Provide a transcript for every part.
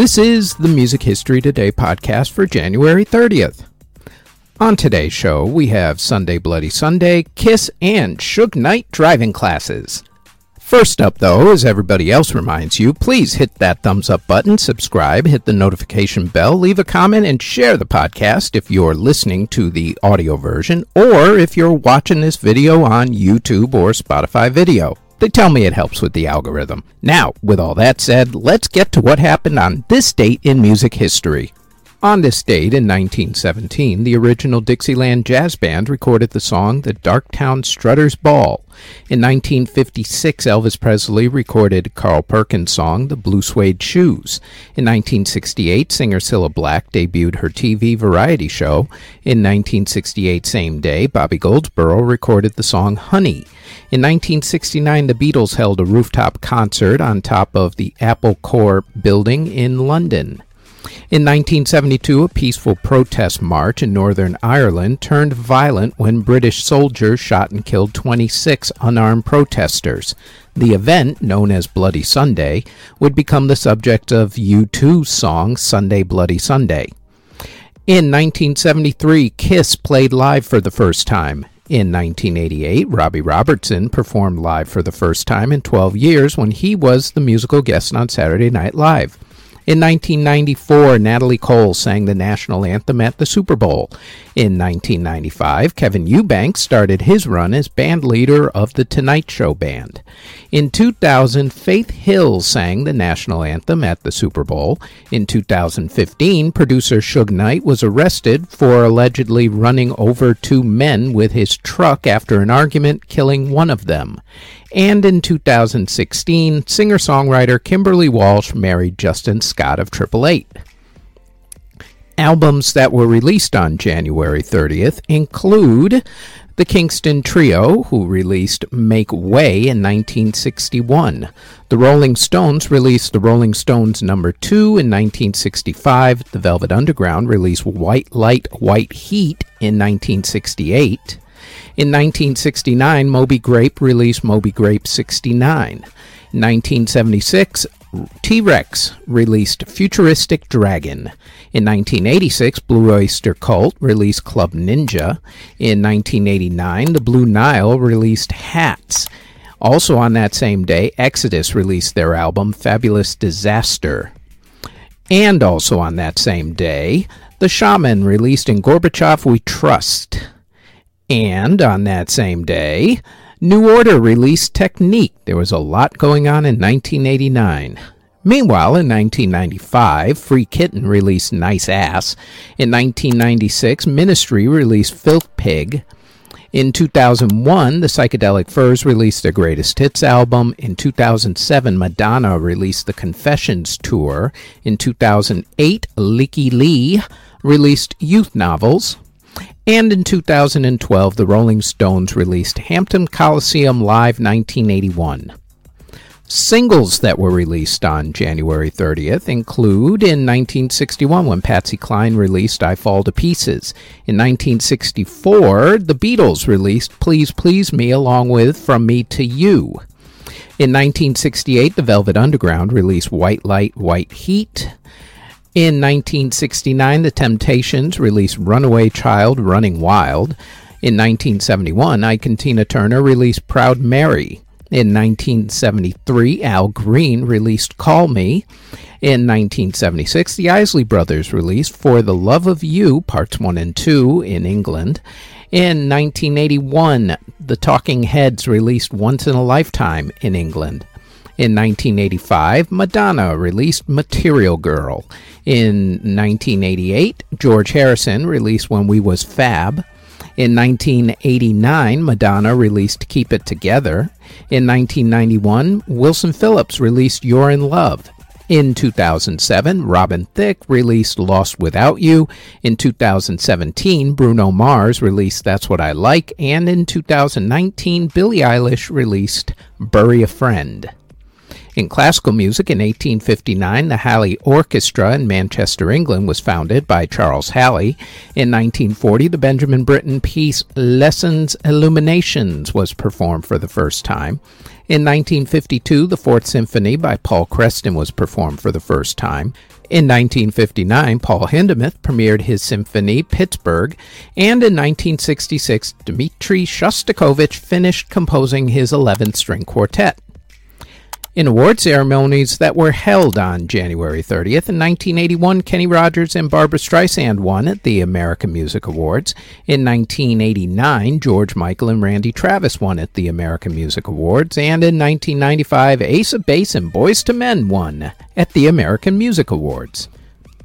This is the Music History Today podcast for January 30th. On today's show, we have Sunday Bloody Sunday, Kiss, and Suge Knight driving classes. First up, though, as everybody else reminds you, please hit that thumbs up button, subscribe, hit the notification bell, leave a comment, and share the podcast if you're listening to the audio version or if you're watching this video on YouTube or Spotify video. They tell me it helps with the algorithm. Now, with all that said, let's get to what happened on this date in music history. On this date in 1917, the original Dixieland Jazz Band recorded the song The Darktown Strutters Ball. In 1956, Elvis Presley recorded Carl Perkins' song The Blue Suede Shoes. In 1968, singer Cilla Black debuted her TV variety show. In 1968, same day, Bobby Goldsboro recorded the song Honey. In 1969, the Beatles held a rooftop concert on top of the Apple Corps building in London. In 1972, a peaceful protest march in Northern Ireland turned violent when British soldiers shot and killed 26 unarmed protesters. The event, known as Bloody Sunday, would become the subject of U2's song Sunday Bloody Sunday. In 1973, Kiss played live for the first time. In 1988, Robbie Robertson performed live for the first time in 12 years when he was the musical guest on Saturday Night Live. In 1994, Natalie Cole sang the national anthem at the Super Bowl. In 1995, Kevin Eubanks started his run as band leader of the Tonight Show Band. In 2000, Faith Hill sang the national anthem at the Super Bowl. In 2015, producer Suge Knight was arrested for allegedly running over two men with his truck after an argument, killing one of them. And in 2016, singer songwriter Kimberly Walsh married Justin Scott of Triple Eight. Albums that were released on January 30th include the Kingston Trio, who released Make Way in 1961. The Rolling Stones released The Rolling Stones Number 2 in 1965. The Velvet Underground released White Light, White Heat in 1968. In 1969, Moby Grape released Moby Grape 69. In 1976, T Rex released Futuristic Dragon. In 1986, Blue Oyster Cult released Club Ninja. In 1989, the Blue Nile released Hats. Also on that same day, Exodus released their album Fabulous Disaster. And also on that same day, The Shamen released In Gorbachev We Trust. And on that same day, New Order released Technique. There was a lot going on in 1989. Meanwhile, in 1995, Free Kitten released Nice Ass. In 1996, Ministry released Filth Pig. In 2001, the Psychedelic Furs released their greatest hits album. In 2007, Madonna released the Confessions Tour. In 2008, Lykke Li released Youth Novels. And in 2012, the Rolling Stones released Hampton Coliseum Live 1981. Singles that were released on January 30th include in 1961 when Patsy Cline released I Fall to Pieces. In 1964, the Beatles released Please Please Me along with From Me to You. In 1968, the Velvet Underground released White Light, White Heat. In 1969, The Temptations released Runaway Child, Running Wild. In 1971, Ike and Tina Turner released Proud Mary. In 1973, Al Green released Call Me. In 1976, the Isley Brothers released For the Love of You, Parts 1 and 2 in England. In 1981, the Talking Heads released Once in a Lifetime in England. In 1985, Madonna released Material Girl. In 1988, George Harrison released When We Was Fab. In 1989, Madonna released Keep It Together. In 1991, Wilson Phillips released You're in Love. In 2007, Robin Thicke released Lost Without You. In 2017, Bruno Mars released That's What I Like. And in 2019, Billie Eilish released Bury a Friend. In classical music, in 1859, the Hallé Orchestra in Manchester, England was founded by Charles Hallé. In 1940, the Benjamin Britten piece Les Illuminations was performed for the first time. In 1952, the Fourth Symphony by Paul Creston was performed for the first time. In 1959, Paul Hindemith premiered his symphony Pittsburgh, and in 1966, Dmitri Shostakovich finished composing his 11th string quartet. In award ceremonies that were held on January 30th, in 1981, Kenny Rogers and Barbra Streisand won at the American Music Awards. In 1989, George Michael and Randy Travis won at the American Music Awards. And in 1995, Ace of Base and Boyz II Men won at the American Music Awards.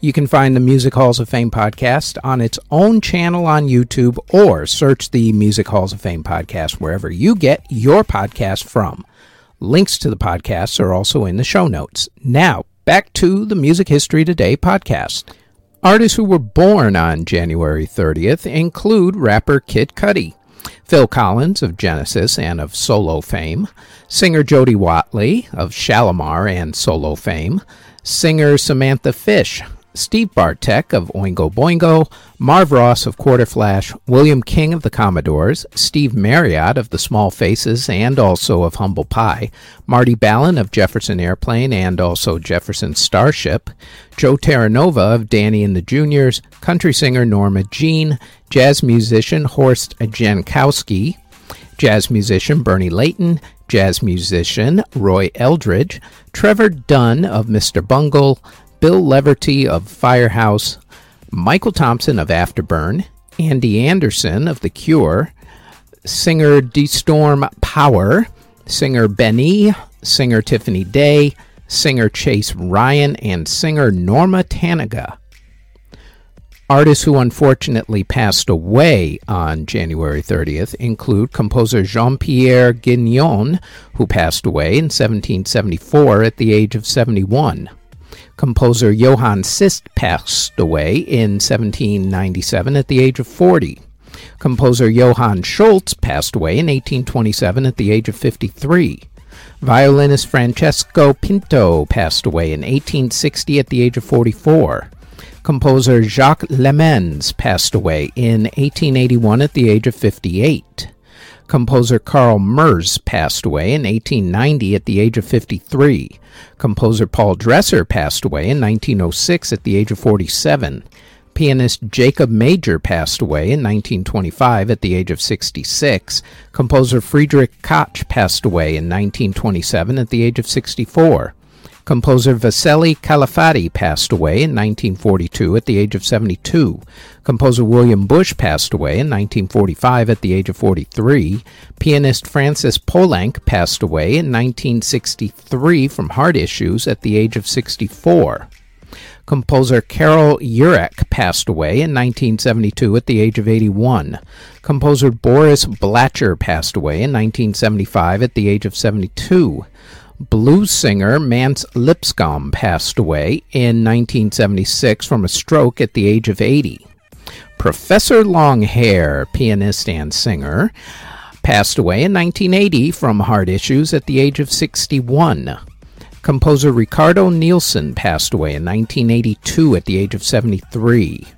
You can find the Music Halls of Fame podcast on its own channel on YouTube or search the Music Halls of Fame podcast wherever you get your podcast from. Links to the podcasts are also in the show notes. Now, back to the Music History Today podcast. Artists who were born on January 30th include rapper Kid Cudi, Phil Collins of Genesis and of solo fame, singer Jody Watley of Shalamar and solo fame, singer Samantha Fish Steve Bartek of Oingo Boingo, Marv Ross of Quarterflash, William King of the Commodores, Steve Marriott of the Small Faces and also of Humble Pie, Marty Balin of Jefferson Airplane and also Jefferson Starship, Joe Terranova of Danny and the Juniors, country singer Norma Jean, jazz musician Horst Jankowski, jazz musician Bernie Leighton, jazz musician Roy Eldridge, Trevor Dunn of Mr. Bungle, Bill Leverty of Firehouse, Michael Thompson of Afterburn, Andy Anderson of The Cure, singer DeStorm Power, singer Benny, singer Tiffany Day, singer Chase Ryan, and singer Norma Tanega. Artists who unfortunately passed away on January 30th include composer Jean Pierre Guignon, who passed away in 1774 at the age of 71. Composer Johann Sixt passed away in 1797 at the age of 40. Composer Johann Schultze passed away in 1827 at the age of 53. Violinist Francesco Pinto passed away in 1860 at the age of 44. Composer Jacques Lemmens passed away in 1881 at the age of 58. Composer Carl Merz passed away in 1890 at the age of 53. Composer Paul Dresser passed away in 1906 at the age of 47. Pianist Jacob Major passed away in 1925 at the age of 66. Composer Friedrich Koch passed away in 1927 at the age of 64. Composer Vasily Calafati passed away in 1942 at the age of 72. Composer William Busch passed away in 1945 at the age of 43. Pianist Francis Poulenc passed away in 1963 from heart issues at the age of 64. Composer Carol Urek passed away in 1972 at the age of 81. Composer Boris Blacher passed away in 1975 at the age of 72. Blues singer Mance Lipscomb passed away in 1976 from a stroke at the age of 80. Professor Longhair, pianist and singer, passed away in 1980 from heart issues at the age of 61. Composer Riccardo Nielsen passed away in 1982 at the age of 73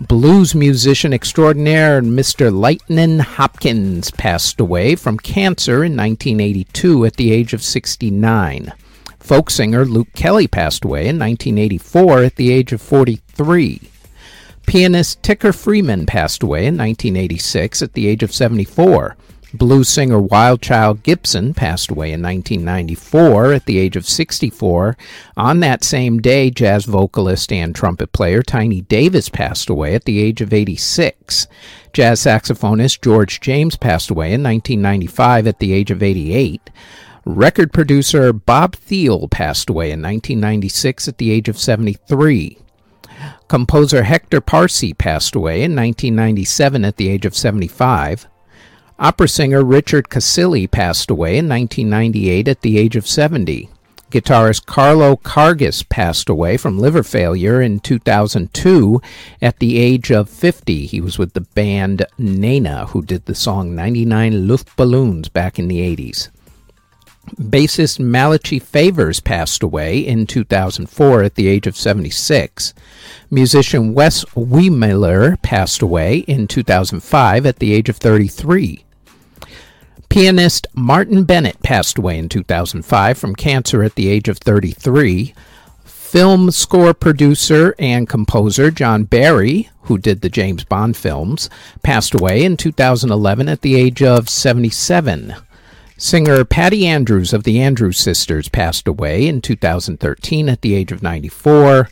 blues musician extraordinaire Mr. Lightnin' Hopkins passed away from cancer in 1982 at the age of 69. Folk singer Luke Kelly passed away in 1984 at the age of 43. Pianist Ticker Freeman passed away in 1986 at the age of 74. Blues singer Wildchild Gibson passed away in 1994 at the age of 64. On that same day, jazz vocalist and trumpet player Tiny Davis passed away at the age of 86. Jazz saxophonist George James passed away in 1995 at the age of 88. Record producer Bob Thiele passed away in 1996 at the age of 73. Composer Hector Parsi passed away in 1997 at the age of 75. Opera singer Richard Cassilly passed away in 1998 at the age of 70. Guitarist Carlo Karges passed away from liver failure in 2002 at the age of 50. He was with the band Nena, who did the song 99 Luftballons back in the 80s. Bassist Malachi Favors passed away in 2004 at the age of 76. Musician Wes Wiemiller passed away in 2005 at the age of 33. Pianist Martin Bennett passed away in 2005 from cancer at the age of 33. Film score producer and composer John Barry, who did the James Bond films, passed away in 2011 at the age of 77. Singer Patty Andrews of the Andrews Sisters passed away in 2013 at the age of 94.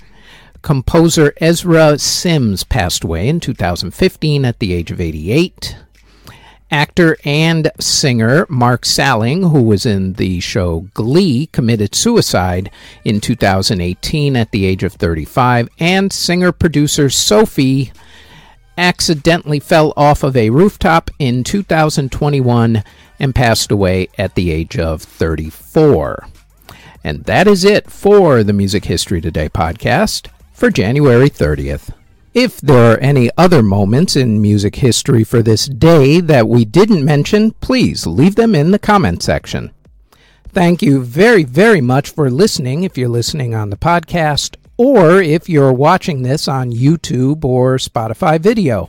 Composer Ezra Sims passed away in 2015 at the age of 88. Actor and singer Mark Salling, who was in the show Glee, committed suicide in 2018 at the age of 35. And singer producer Sophie accidentally fell off of a rooftop in 2021 and passed away at the age of 34. And that is it for the Music History Today podcast for January 30th. If there are any other moments in music history for this day that we didn't mention, please leave them in the comment section. Thank you very, very much for listening if you're listening on the podcast or if you're watching this on YouTube or Spotify video.